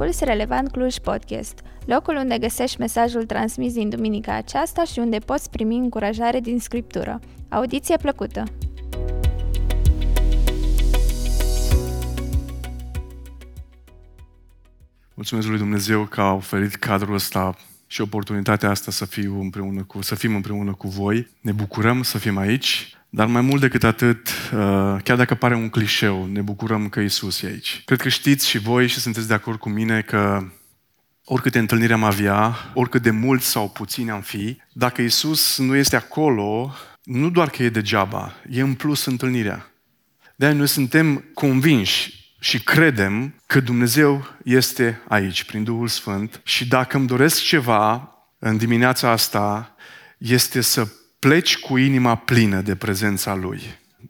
Asculți Relevant Cluj Podcast, locul unde găsești mesajul transmis din duminica aceasta și unde poți primi încurajare din Scriptură. Audiție plăcută! Mulțumesc lui Dumnezeu că a oferit cadrul ăsta și oportunitatea asta să, fiu împreună cu, să fim împreună cu voi. Ne bucurăm să fim aici. Dar mai mult decât atât, uh, chiar dacă pare un clișeu, ne bucurăm că Isus e aici. Cred că știți și voi și sunteți de acord cu mine că oricâte întâlniri am avea, oricât de mulți sau puțini am fi, dacă Isus nu este acolo, nu doar că e degeaba, e în plus întâlnirea. de noi suntem convinși și credem că Dumnezeu este aici, prin Duhul Sfânt și dacă îmi doresc ceva în dimineața asta, este să pleci cu inima plină de prezența Lui.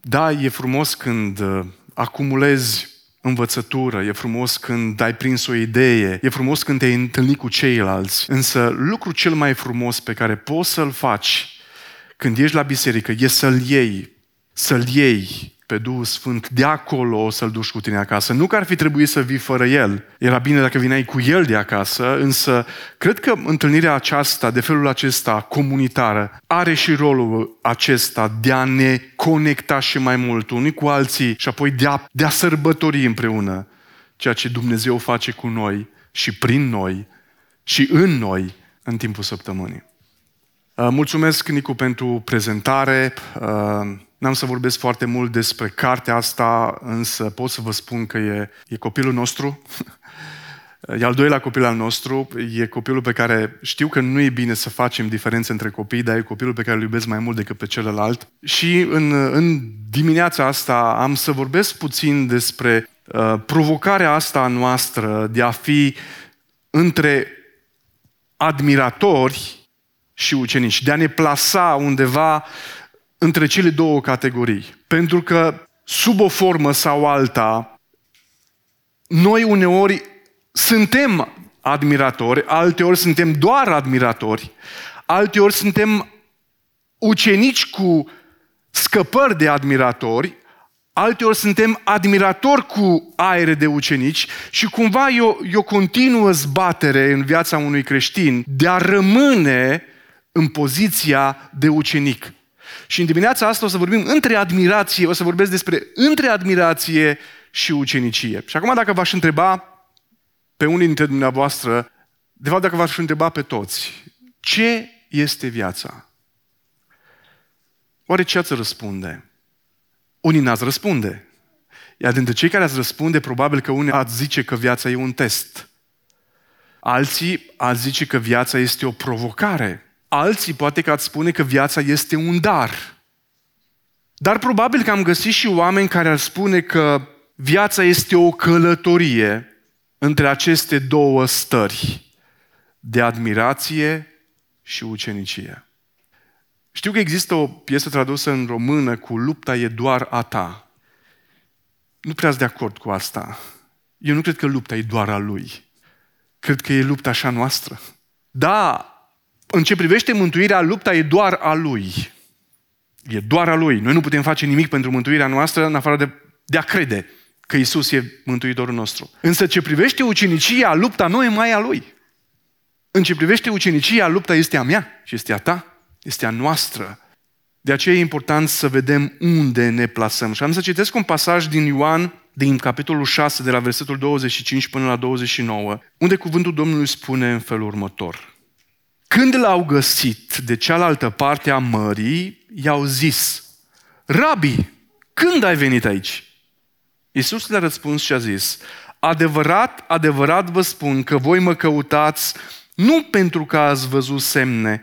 Da, e frumos când uh, acumulezi învățătură, e frumos când ai prins o idee, e frumos când te-ai întâlnit cu ceilalți, însă lucrul cel mai frumos pe care poți să-l faci când ești la biserică e să-l iei, să-l iei pe Duhul Sfânt de acolo o să-l duci cu tine acasă. Nu că ar fi trebuit să vii fără el. Era bine dacă vineai cu el de acasă, însă cred că întâlnirea aceasta, de felul acesta, comunitară, are și rolul acesta de a ne conecta și mai mult unii cu alții și apoi de a, de a sărbători împreună ceea ce Dumnezeu face cu noi și prin noi și în noi în timpul săptămânii. Uh, mulțumesc, Nicu, pentru prezentare. Uh, N-am să vorbesc foarte mult despre cartea asta, însă pot să vă spun că e, e copilul nostru. E al doilea copil al nostru, e copilul pe care știu că nu e bine să facem diferențe între copii, dar e copilul pe care îl iubesc mai mult decât pe celălalt. Și în, în dimineața asta am să vorbesc puțin despre uh, provocarea asta noastră de a fi între admiratori și ucenici, de a ne plasa undeva între cele două categorii. Pentru că sub o formă sau alta, noi uneori suntem admiratori, alteori suntem doar admiratori, alteori suntem ucenici cu scăpări de admiratori, alteori suntem admiratori cu aere de ucenici și cumva e o, e o continuă zbatere în viața unui creștin de a rămâne în poziția de ucenic. Și în dimineața asta o să vorbim între admirație, o să vorbesc despre între admirație și ucenicie. Și acum dacă v-aș întreba pe unii dintre dumneavoastră, de fapt dacă v-aș întreba pe toți, ce este viața? Oare ce ați răspunde? Unii n-ați răspunde. Iar dintre cei care ați răspunde, probabil că unii ați zice că viața e un test. Alții ați zice că viața este o provocare. Alții poate că ați spune că viața este un dar. Dar probabil că am găsit și oameni care ar spune că viața este o călătorie între aceste două stări de admirație și ucenicie. Știu că există o piesă tradusă în română cu lupta e doar a ta. Nu prea de acord cu asta. Eu nu cred că lupta e doar a lui. Cred că e lupta așa noastră. Da, în ce privește mântuirea, lupta e doar a Lui. E doar a Lui. Noi nu putem face nimic pentru mântuirea noastră în afară de, de a crede că Isus e mântuitorul nostru. Însă ce privește ucenicia, lupta nu e mai a Lui. În ce privește ucenicia, lupta este a mea și este a ta, este a noastră. De aceea e important să vedem unde ne plasăm. Și am să citesc un pasaj din Ioan, din capitolul 6, de la versetul 25 până la 29, unde cuvântul Domnului spune în felul următor. Când l-au găsit de cealaltă parte a mării, i-au zis, Rabi, când ai venit aici? Iisus le-a răspuns și a zis, Adevărat, adevărat vă spun că voi mă căutați nu pentru că ați văzut semne,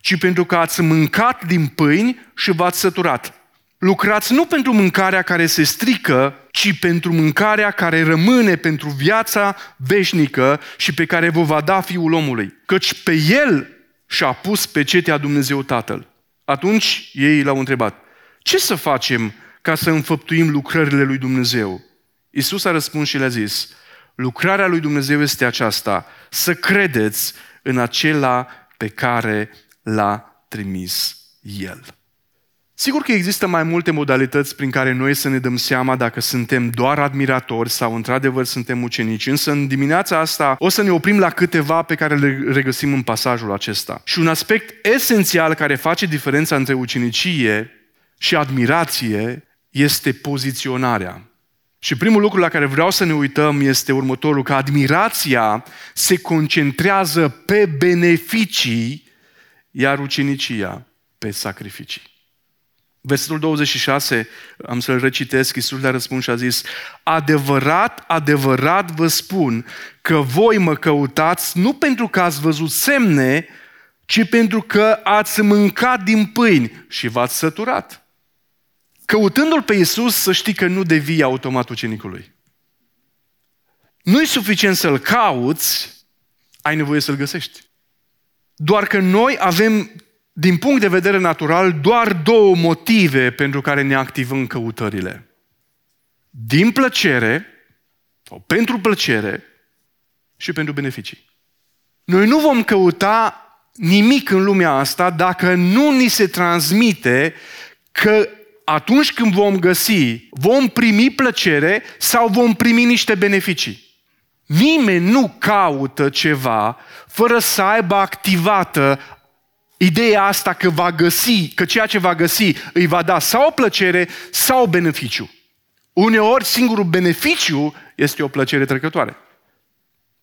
ci pentru că ați mâncat din pâini și v-ați săturat. Lucrați nu pentru mâncarea care se strică, ci pentru mâncarea care rămâne pentru viața veșnică și pe care vă va da Fiul omului. Căci pe El și-a pus pe cetea Dumnezeu Tatăl. Atunci ei l-au întrebat, ce să facem ca să înfăptuim lucrările lui Dumnezeu? Isus a răspuns și le-a zis, lucrarea lui Dumnezeu este aceasta, să credeți în acela pe care l-a trimis El Sigur că există mai multe modalități prin care noi să ne dăm seama dacă suntem doar admiratori sau într-adevăr suntem ucenici, însă în dimineața asta o să ne oprim la câteva pe care le regăsim în pasajul acesta. Și un aspect esențial care face diferența între ucenicie și admirație este poziționarea. Și primul lucru la care vreau să ne uităm este următorul, că admirația se concentrează pe beneficii, iar ucenicia pe sacrificii. Versetul 26, am să-l recitesc, Iisus le-a răspuns și a zis, Adevărat, adevărat vă spun că voi mă căutați nu pentru că ați văzut semne, ci pentru că ați mâncat din pâini și v-ați săturat. Căutându-L pe Iisus, să știi că nu devii automat ucenicului. Nu e suficient să-L cauți, ai nevoie să-L găsești. Doar că noi avem din punct de vedere natural, doar două motive pentru care ne activăm căutările. Din plăcere, sau pentru plăcere, și pentru beneficii. Noi nu vom căuta nimic în lumea asta dacă nu ni se transmite că atunci când vom găsi, vom primi plăcere sau vom primi niște beneficii. Nimeni nu caută ceva fără să aibă activată ideea asta că va găsi, că ceea ce va găsi îi va da sau o plăcere sau o beneficiu. Uneori singurul beneficiu este o plăcere trecătoare.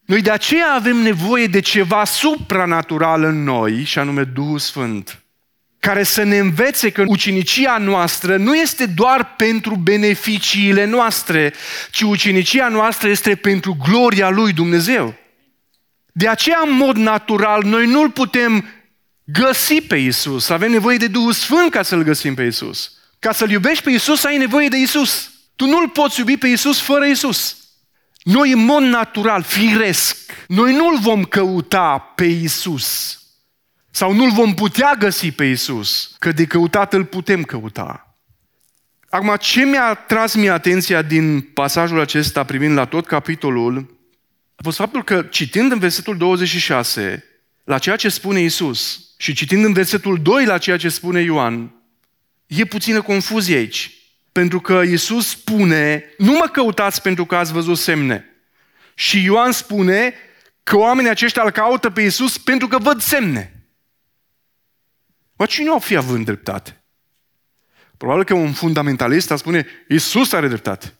Noi de aceea avem nevoie de ceva supranatural în noi, și anume Duhul Sfânt, care să ne învețe că ucinicia noastră nu este doar pentru beneficiile noastre, ci ucinicia noastră este pentru gloria lui Dumnezeu. De aceea, în mod natural, noi nu-L putem găsi pe Isus. Avem nevoie de Duhul Sfânt ca să-L găsim pe Isus. Ca să-L iubești pe Isus, ai nevoie de Isus. Tu nu-L poți iubi pe Isus fără Isus. Noi, în mod natural, firesc, noi nu-L vom căuta pe Isus. Sau nu-L vom putea găsi pe Isus, că de căutat îl putem căuta. Acum, ce mi-a tras mie atenția din pasajul acesta privind la tot capitolul a fost faptul că, citind în versetul 26, la ceea ce spune Isus și citind în versetul 2 la ceea ce spune Ioan, e puțină confuzie aici. Pentru că Isus spune, nu mă căutați pentru că ați văzut semne. Și Ioan spune că oamenii aceștia îl caută pe Isus pentru că văd semne. Mă, cine o fi având dreptate? Probabil că un fundamentalist ar spune, Isus are dreptate.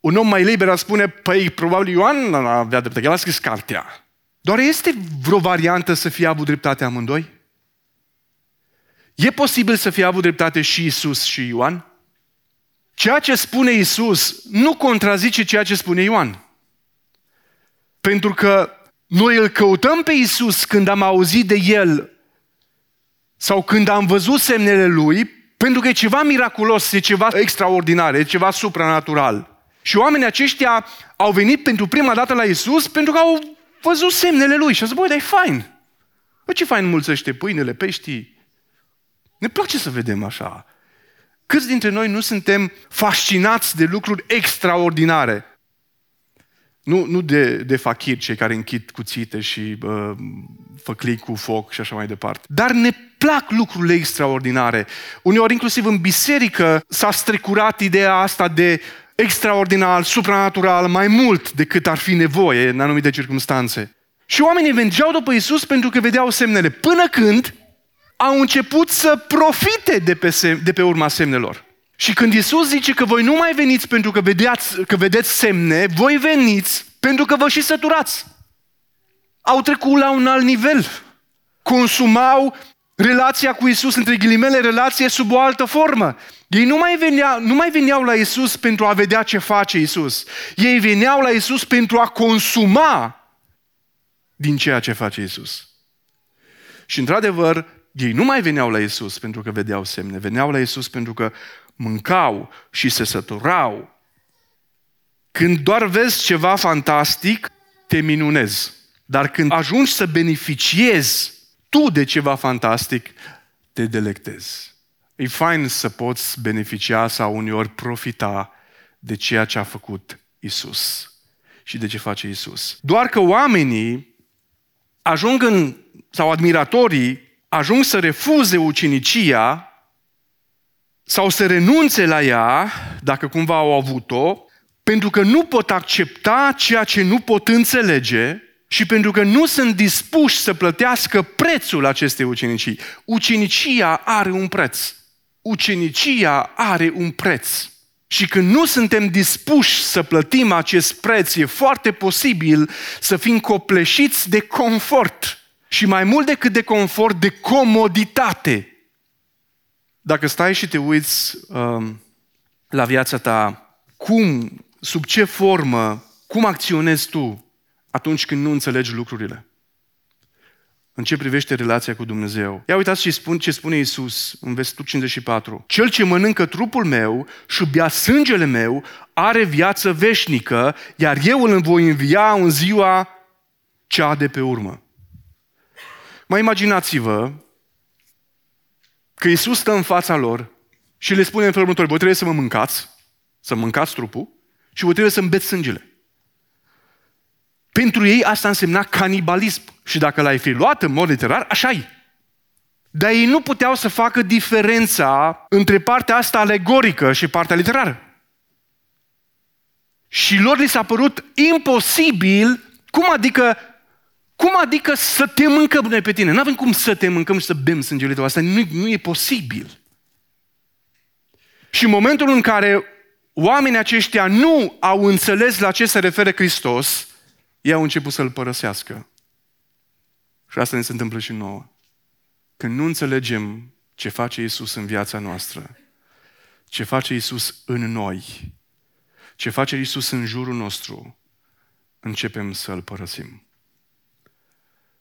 Un om mai liber ar spune, păi probabil Ioan avea dreptate, el a scris cartea. Doar este vreo variantă să fie avut dreptate amândoi? E posibil să fie avut dreptate și Isus și Ioan? Ceea ce spune Isus nu contrazice ceea ce spune Ioan. Pentru că noi îl căutăm pe Isus când am auzit de El sau când am văzut semnele Lui, pentru că e ceva miraculos, e ceva extraordinar, e ceva supranatural. Și oamenii aceștia au venit pentru prima dată la Isus pentru că au văzut semnele lui și a zis, băi, dar e fain. Bă, ce fain mulțește pâinele, peștii. Ne place să vedem așa. Câți dintre noi nu suntem fascinați de lucruri extraordinare? Nu, nu de, de fachiri, cei care închid cuțite și uh, făclii cu foc și așa mai departe. Dar ne plac lucrurile extraordinare. Uneori, inclusiv în biserică, s-a strecurat ideea asta de extraordinar, supranatural, mai mult decât ar fi nevoie în anumite circunstanțe. Și oamenii mergeau după Isus pentru că vedeau semnele, până când au început să profite de pe, sem- de pe urma semnelor. Și când Isus zice că voi nu mai veniți pentru că, vedeați, că vedeți semne, voi veniți pentru că vă și săturați. Au trecut la un alt nivel. Consumau relația cu Isus, între ghilimele, relație sub o altă formă. Ei nu mai, venea, nu mai veneau la Isus pentru a vedea ce face Isus. Ei veneau la Isus pentru a consuma din ceea ce face Isus. Și într-adevăr, ei nu mai veneau la Isus pentru că vedeau semne, veneau la Isus pentru că mâncau și se săturau. Când doar vezi ceva fantastic, te minunezi. Dar când ajungi să beneficiezi tu de ceva fantastic, te delectezi. E fain să poți beneficia sau uneori profita de ceea ce a făcut Isus și de ce face Isus. Doar că oamenii ajung în, sau admiratorii ajung să refuze ucinicia sau să renunțe la ea, dacă cumva au avut-o, pentru că nu pot accepta ceea ce nu pot înțelege și pentru că nu sunt dispuși să plătească prețul acestei ucenicii. Ucenicia are un preț. Ucenicia are un preț. Și când nu suntem dispuși să plătim acest preț, e foarte posibil să fim copleșiți de confort. Și mai mult decât de confort, de comoditate. Dacă stai și te uiți uh, la viața ta, cum, sub ce formă, cum acționezi tu atunci când nu înțelegi lucrurile? în ce privește relația cu Dumnezeu. Ia uitați ce spune, ce spune Iisus în versetul 54. Cel ce mănâncă trupul meu și bea sângele meu are viață veșnică, iar eu îl voi învia în ziua cea de pe urmă. Mai imaginați-vă că Iisus stă în fața lor și le spune în felul următor, voi trebuie să mă mâncați, să mâncați trupul și voi trebuie să îmbeți sângele. Pentru ei asta însemna canibalism. Și dacă l-ai fi luat în mod literar, așa e. Dar ei nu puteau să facă diferența între partea asta alegorică și partea literară. Și lor li s-a părut imposibil, cum adică, cum adică să te mâncăm noi pe tine? Nu avem cum să te mâncăm și să bem sângele tău. Asta nu, nu e posibil. Și în momentul în care oamenii aceștia nu au înțeles la ce se referă Hristos, ei au început să-L părăsească. Și asta ne se întâmplă și nouă. Când nu înțelegem ce face Isus în viața noastră, ce face Isus în noi, ce face Isus în jurul nostru, începem să-L părăsim.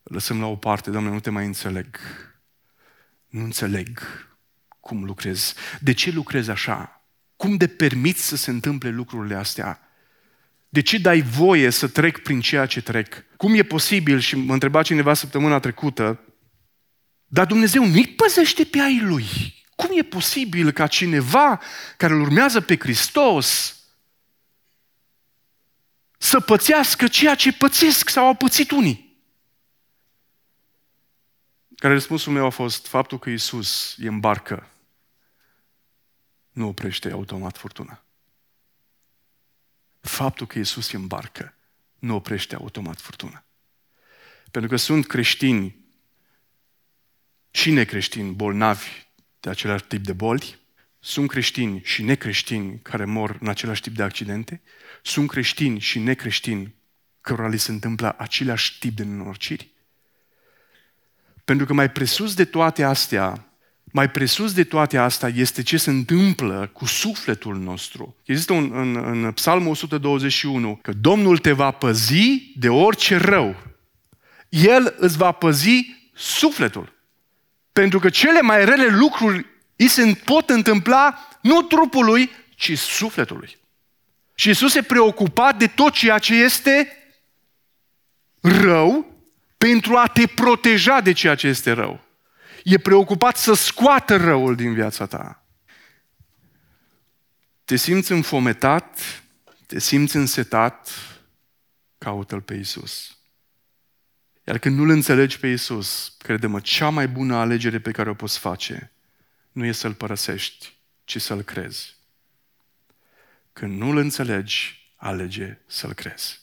Lăsăm la o parte, Doamne, nu te mai înțeleg. Nu înțeleg cum lucrezi. De ce lucrezi așa? Cum de permiți să se întâmple lucrurile astea? De ce dai voie să trec prin ceea ce trec? Cum e posibil, și mă întreba cineva săptămâna trecută, dar Dumnezeu nu-i păzește pe ai Lui. Cum e posibil ca cineva care îl urmează pe Hristos să pățească ceea ce pățesc sau au pățit unii? Care răspunsul meu a fost faptul că Isus e în barcă nu oprește automat furtuna faptul că Iisus e în barcă nu oprește automat furtuna. Pentru că sunt creștini și necreștini bolnavi de același tip de boli, sunt creștini și necreștini care mor în același tip de accidente, sunt creștini și necreștini cărora li se întâmplă același tip de nenorociri. Pentru că mai presus de toate astea, mai presus de toate astea este ce se întâmplă cu sufletul nostru. Există un, în, în Psalmul 121 că Domnul te va păzi de orice rău. El îți va păzi sufletul. Pentru că cele mai rele lucruri îi se pot întâmpla nu trupului, ci sufletului. Și Isus se preocupa de tot ceea ce este rău pentru a te proteja de ceea ce este rău e preocupat să scoată răul din viața ta. Te simți înfometat, te simți însetat, caută-L pe Isus. Iar când nu-L înțelegi pe Isus, crede-mă, cea mai bună alegere pe care o poți face nu e să-L părăsești, ci să-L crezi. Când nu-L înțelegi, alege să-L crezi.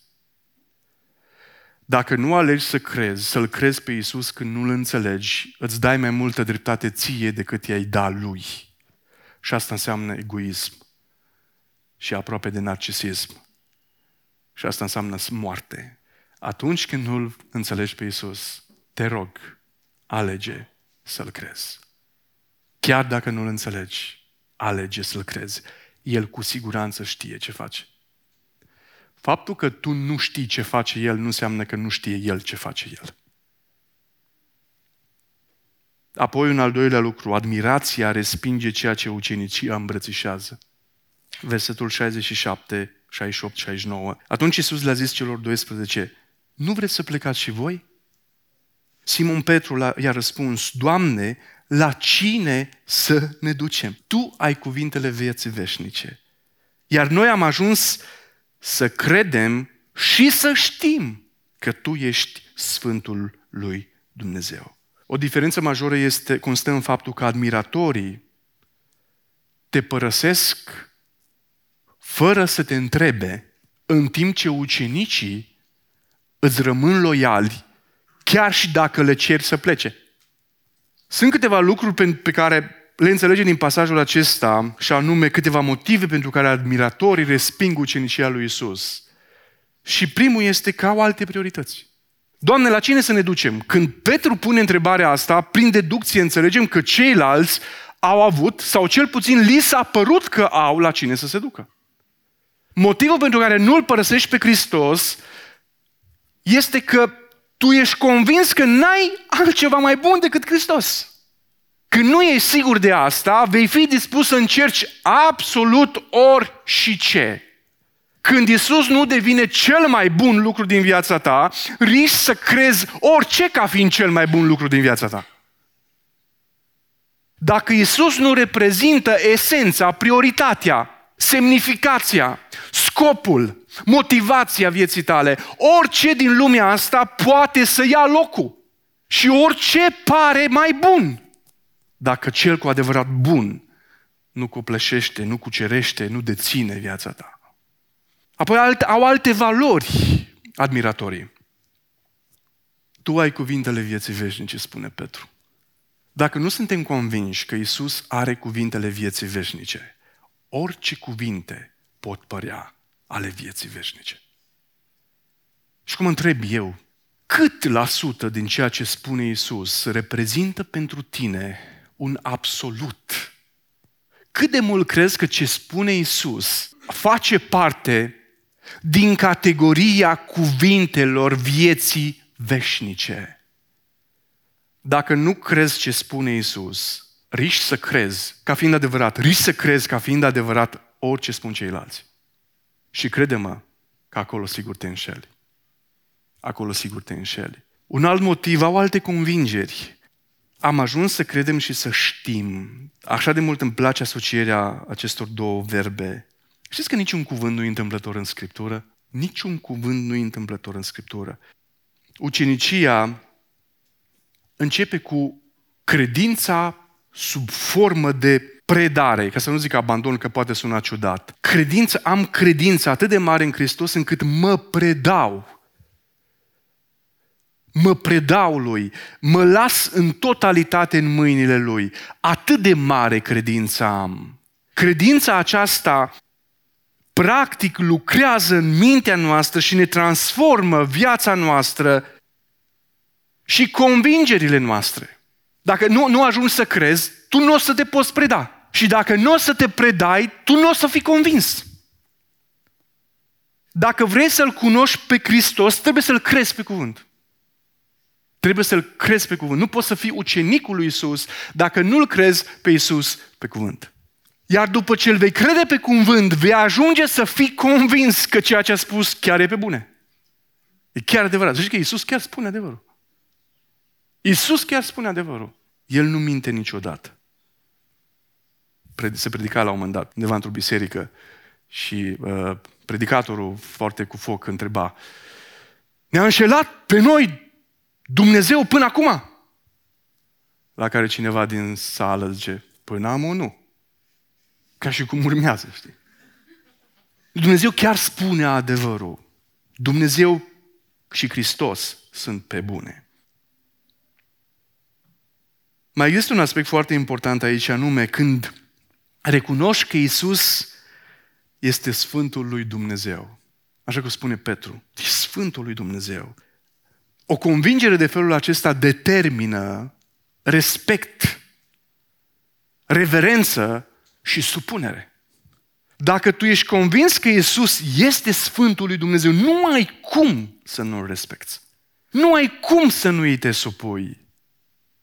Dacă nu alegi să crezi, să-L crezi pe Iisus când nu-L înțelegi, îți dai mai multă dreptate ție decât i-ai da Lui. Și asta înseamnă egoism și aproape de narcisism. Și asta înseamnă moarte. Atunci când nu-L înțelegi pe Iisus, te rog, alege să-L crezi. Chiar dacă nu-L înțelegi, alege să-L crezi. El cu siguranță știe ce face. Faptul că tu nu știi ce face El nu înseamnă că nu știe El ce face El. Apoi un al doilea lucru, admirația respinge ceea ce ucenicii îmbrățișează. Versetul 67, 68, 69. Atunci Iisus le-a zis celor 12, nu vreți să plecați și voi? Simon Petru i-a răspuns, Doamne, la cine să ne ducem? Tu ai cuvintele vieții veșnice. Iar noi am ajuns să credem și să știm că Tu ești Sfântul lui Dumnezeu. O diferență majoră este, constă în faptul că admiratorii te părăsesc fără să te întrebe, în timp ce ucenicii îți rămân loiali, chiar și dacă le ceri să plece. Sunt câteva lucruri pe, pe care le înțelegem din pasajul acesta, și anume câteva motive pentru care admiratorii resping ucenicia lui Isus. Și primul este că au alte priorități. Doamne, la cine să ne ducem? Când Petru pune întrebarea asta, prin deducție înțelegem că ceilalți au avut, sau cel puțin li s-a părut că au la cine să se ducă. Motivul pentru care nu-L părăsești pe Hristos este că tu ești convins că n-ai altceva mai bun decât Hristos. Când nu ești sigur de asta, vei fi dispus să încerci absolut ori și ce. Când Isus nu devine cel mai bun lucru din viața ta, riști să crezi orice ca fiind cel mai bun lucru din viața ta. Dacă Isus nu reprezintă esența, prioritatea, semnificația, scopul, motivația vieții tale, orice din lumea asta poate să ia locul. Și orice pare mai bun. Dacă cel cu adevărat bun nu copleșește, nu cucerește, nu deține viața ta. Apoi alte, au alte valori admiratorii. Tu ai cuvintele vieții veșnice, spune Petru. Dacă nu suntem convinși că Isus are cuvintele vieții veșnice, orice cuvinte pot părea ale vieții veșnice. Și cum întreb eu, cât la sută din ceea ce spune Isus reprezintă pentru tine un absolut? Cât de mult crezi că ce spune Isus face parte din categoria cuvintelor vieții veșnice? Dacă nu crezi ce spune Isus, riști să crezi ca fiind adevărat, riști să crezi ca fiind adevărat orice spun ceilalți. Și crede-mă că acolo sigur te înșeli. Acolo sigur te înșeli. Un alt motiv, au alte convingeri. Am ajuns să credem și să știm. Așa de mult îmi place asocierea acestor două verbe. Știți că niciun cuvânt nu e întâmplător în Scriptură? Niciun cuvânt nu e întâmplător în Scriptură. Ucenicia începe cu credința sub formă de predare, ca să nu zic abandon, că poate suna ciudat. Credință, am credință atât de mare în Hristos încât mă predau. Mă predau lui, mă las în totalitate în mâinile lui. Atât de mare credință am. Credința aceasta practic lucrează în mintea noastră și ne transformă viața noastră și convingerile noastre. Dacă nu, nu ajungi să crezi, tu nu o să te poți preda. Și dacă nu o să te predai, tu nu o să fii convins. Dacă vrei să-L cunoști pe Hristos, trebuie să-L crezi pe cuvânt. Trebuie să-L crezi pe cuvânt. Nu poți să fii ucenicul lui Isus dacă nu-L crezi pe Isus pe cuvânt. Iar după ce îl vei crede pe cuvânt, vei ajunge să fii convins că ceea ce a spus chiar e pe bune. E chiar adevărat. Zici că Isus chiar spune adevărul. Isus chiar spune adevărul. El nu minte niciodată se predica la un moment dat, undeva într-o biserică și uh, predicatorul foarte cu foc întreba ne-a înșelat pe noi Dumnezeu până acum? La care cineva din sală zice, până am nu. Ca și cum urmează, știi? Dumnezeu chiar spune adevărul. Dumnezeu și Hristos sunt pe bune. Mai este un aspect foarte important aici, anume când recunoști că Isus este Sfântul lui Dumnezeu. Așa cum spune Petru, e Sfântul lui Dumnezeu. O convingere de felul acesta determină respect, reverență și supunere. Dacă tu ești convins că Isus este Sfântul lui Dumnezeu, nu ai cum să nu-L respecti. Nu ai cum să nu îi te supui.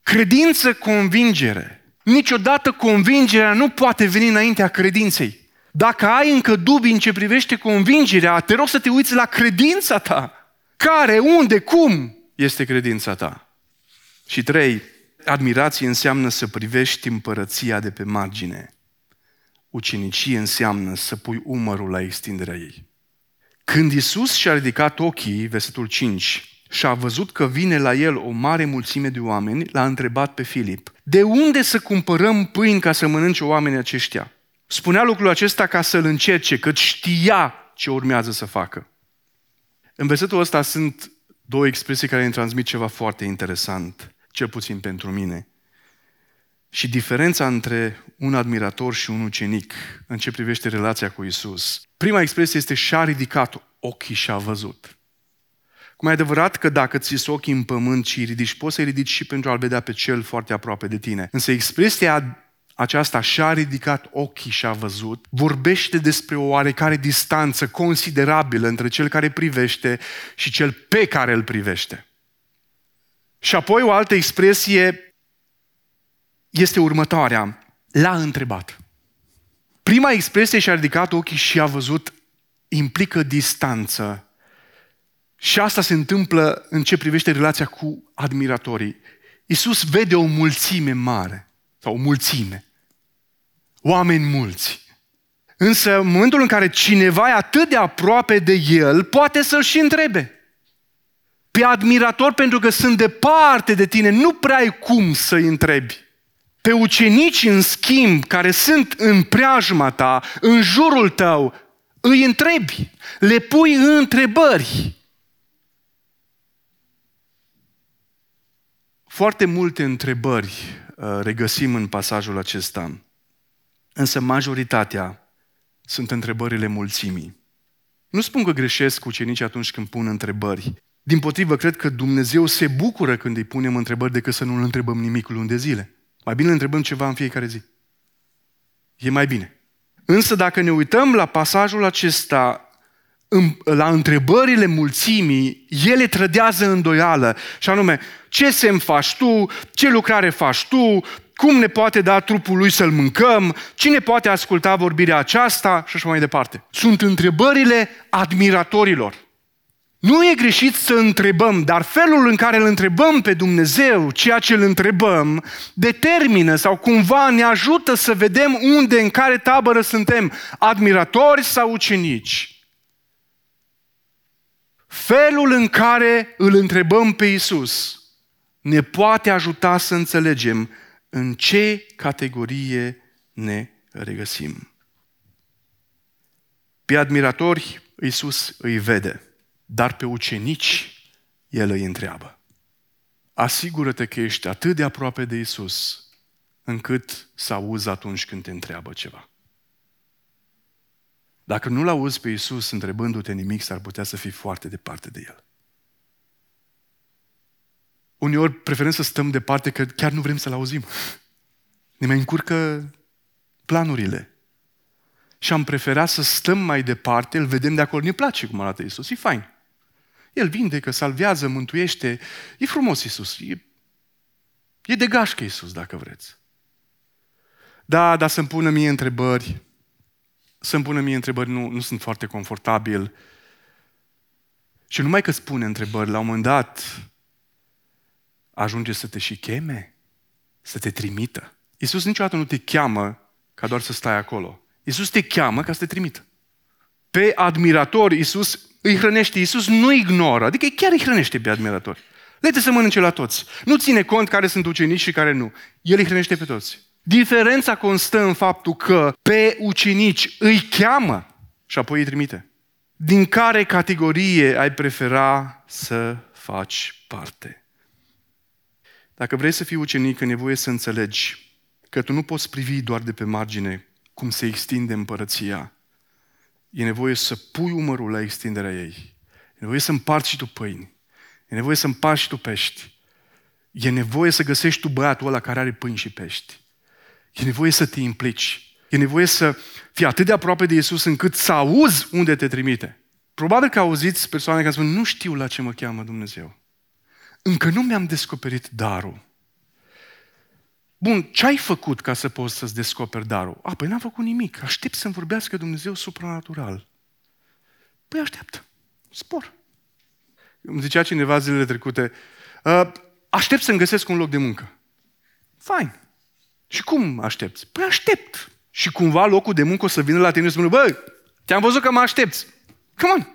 Credință, convingere. Niciodată convingerea nu poate veni înaintea credinței. Dacă ai încă dubii în ce privește convingerea, te rog să te uiți la credința ta. Care, unde, cum este credința ta? Și trei, admirație înseamnă să privești împărăția de pe margine. Ucenicie înseamnă să pui umărul la extinderea ei. Când Isus și-a ridicat ochii, versetul 5, și a văzut că vine la el o mare mulțime de oameni, l-a întrebat pe Filip, de unde să cumpărăm pâini ca să mănânce oamenii aceștia? Spunea lucrul acesta ca să-l încerce, că știa ce urmează să facă. În versetul ăsta sunt două expresii care îmi transmit ceva foarte interesant, cel puțin pentru mine. Și diferența între un admirator și un ucenic în ce privește relația cu Isus. Prima expresie este și-a ridicat ochii și a văzut. Cum e adevărat că dacă ți ochii în pământ și îi ridici, poți să-i ridici și pentru a-l vedea pe cel foarte aproape de tine. Însă expresia aceasta și-a ridicat ochii și a văzut, vorbește despre o oarecare distanță considerabilă între cel care privește și cel pe care îl privește. Și apoi o altă expresie este următoarea. L-a întrebat. Prima expresie și-a ridicat ochii și a văzut implică distanță. Și asta se întâmplă în ce privește relația cu admiratorii. Iisus vede o mulțime mare sau o mulțime. Oameni mulți. Însă, în momentul în care cineva e atât de aproape de el, poate să-l și întrebe. Pe admirator, pentru că sunt departe de tine, nu prea ai cum să-i întrebi. Pe ucenici, în schimb, care sunt în preajma ta, în jurul tău, îi întrebi, le pui întrebări. Foarte multe întrebări uh, regăsim în pasajul acesta, însă majoritatea sunt întrebările mulțimii. Nu spun că greșesc ucenicii atunci când pun întrebări. Din potrivă, cred că Dumnezeu se bucură când îi punem întrebări decât să nu îl întrebăm nimic luni de zile. Mai bine întrebăm ceva în fiecare zi. E mai bine. Însă dacă ne uităm la pasajul acesta, la întrebările mulțimii, ele trădează îndoială. Și anume, ce semn faci tu, ce lucrare faci tu, cum ne poate da trupul lui să-l mâncăm, cine poate asculta vorbirea aceasta și așa mai departe. Sunt întrebările admiratorilor. Nu e greșit să întrebăm, dar felul în care îl întrebăm pe Dumnezeu, ceea ce îl întrebăm, determină sau cumva ne ajută să vedem unde, în care tabără suntem, admiratori sau ucenici. Felul în care îl întrebăm pe Isus ne poate ajuta să înțelegem în ce categorie ne regăsim. Pe admiratori, Isus îi vede. Dar pe ucenici el îi întreabă. Asigură-te că ești atât de aproape de Isus încât să auzi atunci când te întreabă ceva. Dacă nu-L auzi pe Isus întrebându-te nimic, s-ar putea să fii foarte departe de El. Uneori preferăm să stăm departe că chiar nu vrem să-L auzim. Ne mai încurcă planurile. Și am preferat să stăm mai departe, îl vedem de acolo. Ne place cum arată Isus, e fain. El vindecă, salvează, mântuiește. E frumos Iisus. E, e de gașcă Iisus, dacă vreți. Da, dar să-mi pună mie întrebări. Să-mi pună mie întrebări, nu, nu sunt foarte confortabil. Și numai că spune întrebări, la un moment dat ajunge să te și cheme, să te trimită. Iisus niciodată nu te cheamă ca doar să stai acolo. Iisus te cheamă ca să te trimită. Pe admirator, Iisus îi hrănește Iisus, nu ignoră, adică chiar îi hrănește pe admiratori. Le să mănânce la toți. Nu ține cont care sunt ucenici și care nu. El îi hrănește pe toți. Diferența constă în faptul că pe ucenici îi cheamă și apoi îi trimite. Din care categorie ai prefera să faci parte? Dacă vrei să fii ucenic, e nevoie să înțelegi că tu nu poți privi doar de pe margine cum se extinde împărăția, e nevoie să pui umărul la extinderea ei. E nevoie să împarți și tu pâini. E nevoie să împarți și tu pești. E nevoie să găsești tu băiatul ăla care are pâini și pești. E nevoie să te implici. E nevoie să fii atât de aproape de Iisus încât să auzi unde te trimite. Probabil că auziți persoane care spun, nu știu la ce mă cheamă Dumnezeu. Încă nu mi-am descoperit darul. Bun, ce ai făcut ca să poți să-ți descoperi darul? A, păi n-am făcut nimic. Aștept să-mi vorbească Dumnezeu supranatural. Păi aștept. Spor. Îmi zicea cineva zilele trecute, ă, aștept să-mi găsesc un loc de muncă. Fain. Și cum aștepți? Păi aștept. Și cumva locul de muncă o să vină la tine și să spună, bă, te-am văzut că mă aștepți. Come on.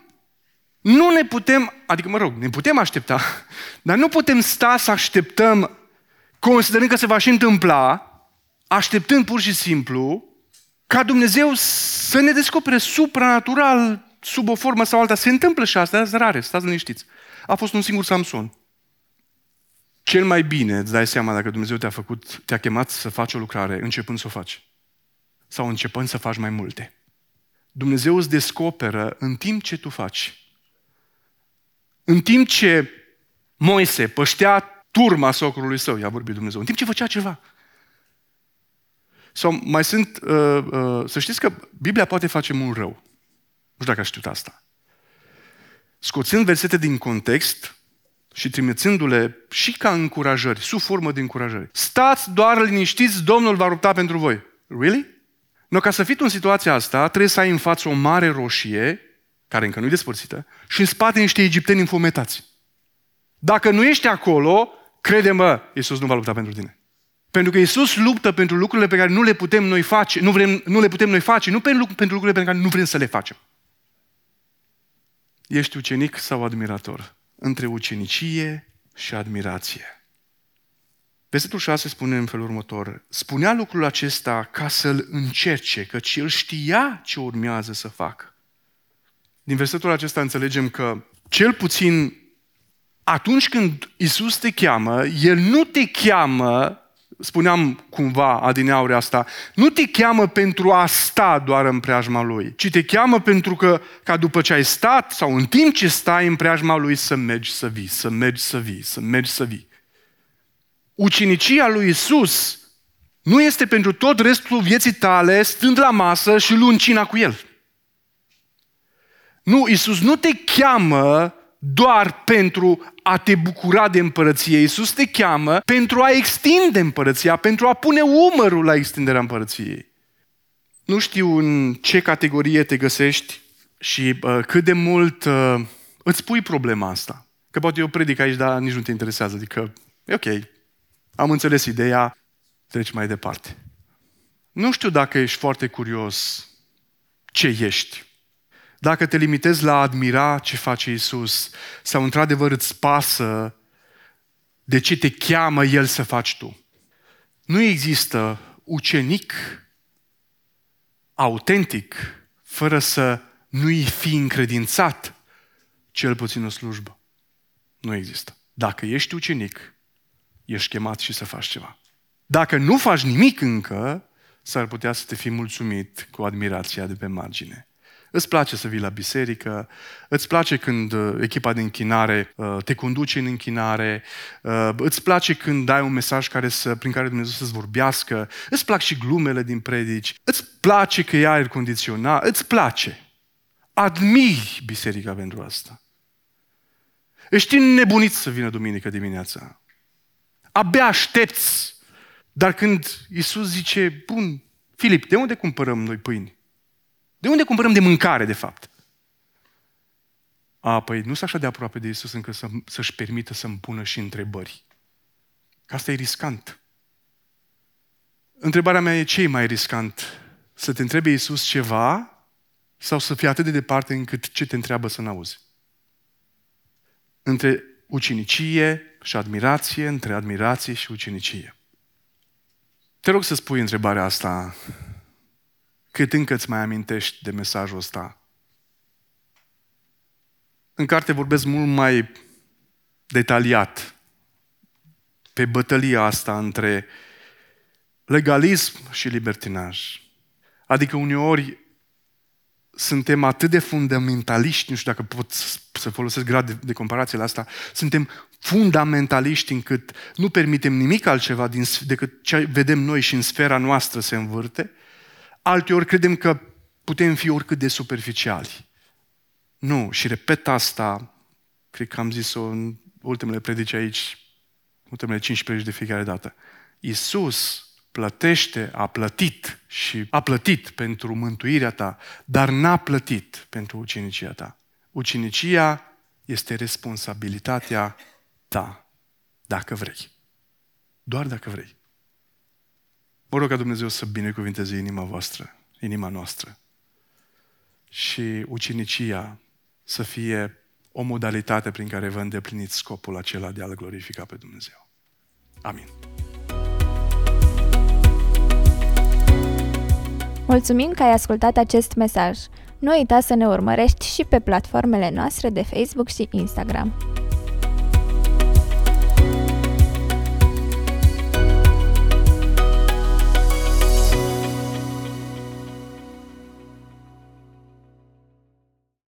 Nu ne putem, adică mă rog, ne putem aștepta, dar nu putem sta să așteptăm considerând că se va și întâmpla, așteptând pur și simplu, ca Dumnezeu să ne descopere supranatural sub o formă sau alta. Se întâmplă și asta, dar rare, stați liniștiți. A fost un singur Samson. Cel mai bine îți dai seama dacă Dumnezeu te-a făcut, te-a chemat să faci o lucrare începând să o faci. Sau începând să faci mai multe. Dumnezeu îți descoperă în timp ce tu faci. În timp ce Moise păștea turma socrului său, i-a vorbit Dumnezeu, în timp ce făcea ceva. Sau mai sunt, uh, uh, să știți că Biblia poate face mult rău. Nu știu dacă știut asta. Scoțând versete din context și trimițându-le și ca încurajări, sub formă de încurajări. Stați doar liniștiți, Domnul va lupta pentru voi. Really? No, ca să fiți tu în situația asta, trebuie să ai în față o mare roșie, care încă nu e despărțită, și în spate niște egipteni înfometați. Dacă nu ești acolo, crede-mă, Iisus nu va lupta pentru tine. Pentru că Iisus luptă pentru lucrurile pe care nu le putem noi face, nu, vrem, nu le putem noi face, nu pentru, pentru lucrurile pe care nu vrem să le facem. Ești ucenic sau admirator? Între ucenicie și admirație. Versetul 6 spune în felul următor. Spunea lucrul acesta ca să-l încerce, căci el știa ce urmează să facă. Din versetul acesta înțelegem că cel puțin atunci când Isus te cheamă, El nu te cheamă, spuneam cumva adineaure asta, nu te cheamă pentru a sta doar în preajma Lui, ci te cheamă pentru că, ca după ce ai stat sau în timp ce stai în preajma Lui să mergi să vii, să mergi să vii, să mergi să vii. Ucinicia lui Isus nu este pentru tot restul vieții tale stând la masă și luând cina cu El. Nu, Isus nu te cheamă doar pentru a te bucura de împărăție. Iisus te cheamă pentru a extinde împărăția, pentru a pune umărul la extinderea împărăției. Nu știu în ce categorie te găsești și uh, cât de mult uh, îți pui problema asta. Că poate eu predic aici, dar nici nu te interesează. Adică, e ok, am înțeles ideea, treci mai departe. Nu știu dacă ești foarte curios ce ești. Dacă te limitezi la a admira ce face Isus sau într-adevăr îți pasă de ce te cheamă El să faci tu. Nu există ucenic autentic fără să nu-i fi încredințat cel puțin o slujbă. Nu există. Dacă ești ucenic, ești chemat și să faci ceva. Dacă nu faci nimic încă, s-ar putea să te fi mulțumit cu admirația de pe margine. Îți place să vii la biserică, îți place când uh, echipa de închinare uh, te conduce în închinare, uh, îți place când ai un mesaj care să, prin care Dumnezeu să-ți vorbească, îți plac și glumele din predici, îți place că e aer condiționat, îți place. Admiri biserica pentru asta. Ești nebunit să vină duminică dimineața. Abia aștepți. Dar când Isus zice, bun, Filip, de unde cumpărăm noi pâini? De unde cumpărăm de mâncare, de fapt? A, păi nu sunt așa de aproape de Isus încât să, să-și permită să-mi pună și întrebări. Că asta e riscant. Întrebarea mea e ce e mai riscant? Să te întrebe Isus ceva sau să fie atât de departe încât ce te întreabă să n-auzi? Între ucenicie și admirație, între admirație și ucenicie. Te rog să spui întrebarea asta cât încă îți mai amintești de mesajul ăsta. În carte vorbesc mult mai detaliat pe bătălia asta între legalism și libertinaj. Adică uneori suntem atât de fundamentaliști, nu știu dacă pot să folosesc grad de, de comparație la asta, suntem fundamentaliști încât nu permitem nimic altceva din, decât ce vedem noi și în sfera noastră se învârte, alteori credem că putem fi oricât de superficiali. Nu, și repet asta, cred că am zis-o în ultimele predici aici, ultimele 15 de fiecare dată. Iisus plătește, a plătit și a plătit pentru mântuirea ta, dar n-a plătit pentru ucenicia ta. Ucenicia este responsabilitatea ta, dacă vrei. Doar dacă vrei. Mă rog ca Dumnezeu să binecuvinteze inima voastră, inima noastră. Și ucenicia să fie o modalitate prin care vă îndepliniți scopul acela de a-L glorifica pe Dumnezeu. Amin. Mulțumim că ai ascultat acest mesaj. Nu uita să ne urmărești și pe platformele noastre de Facebook și Instagram.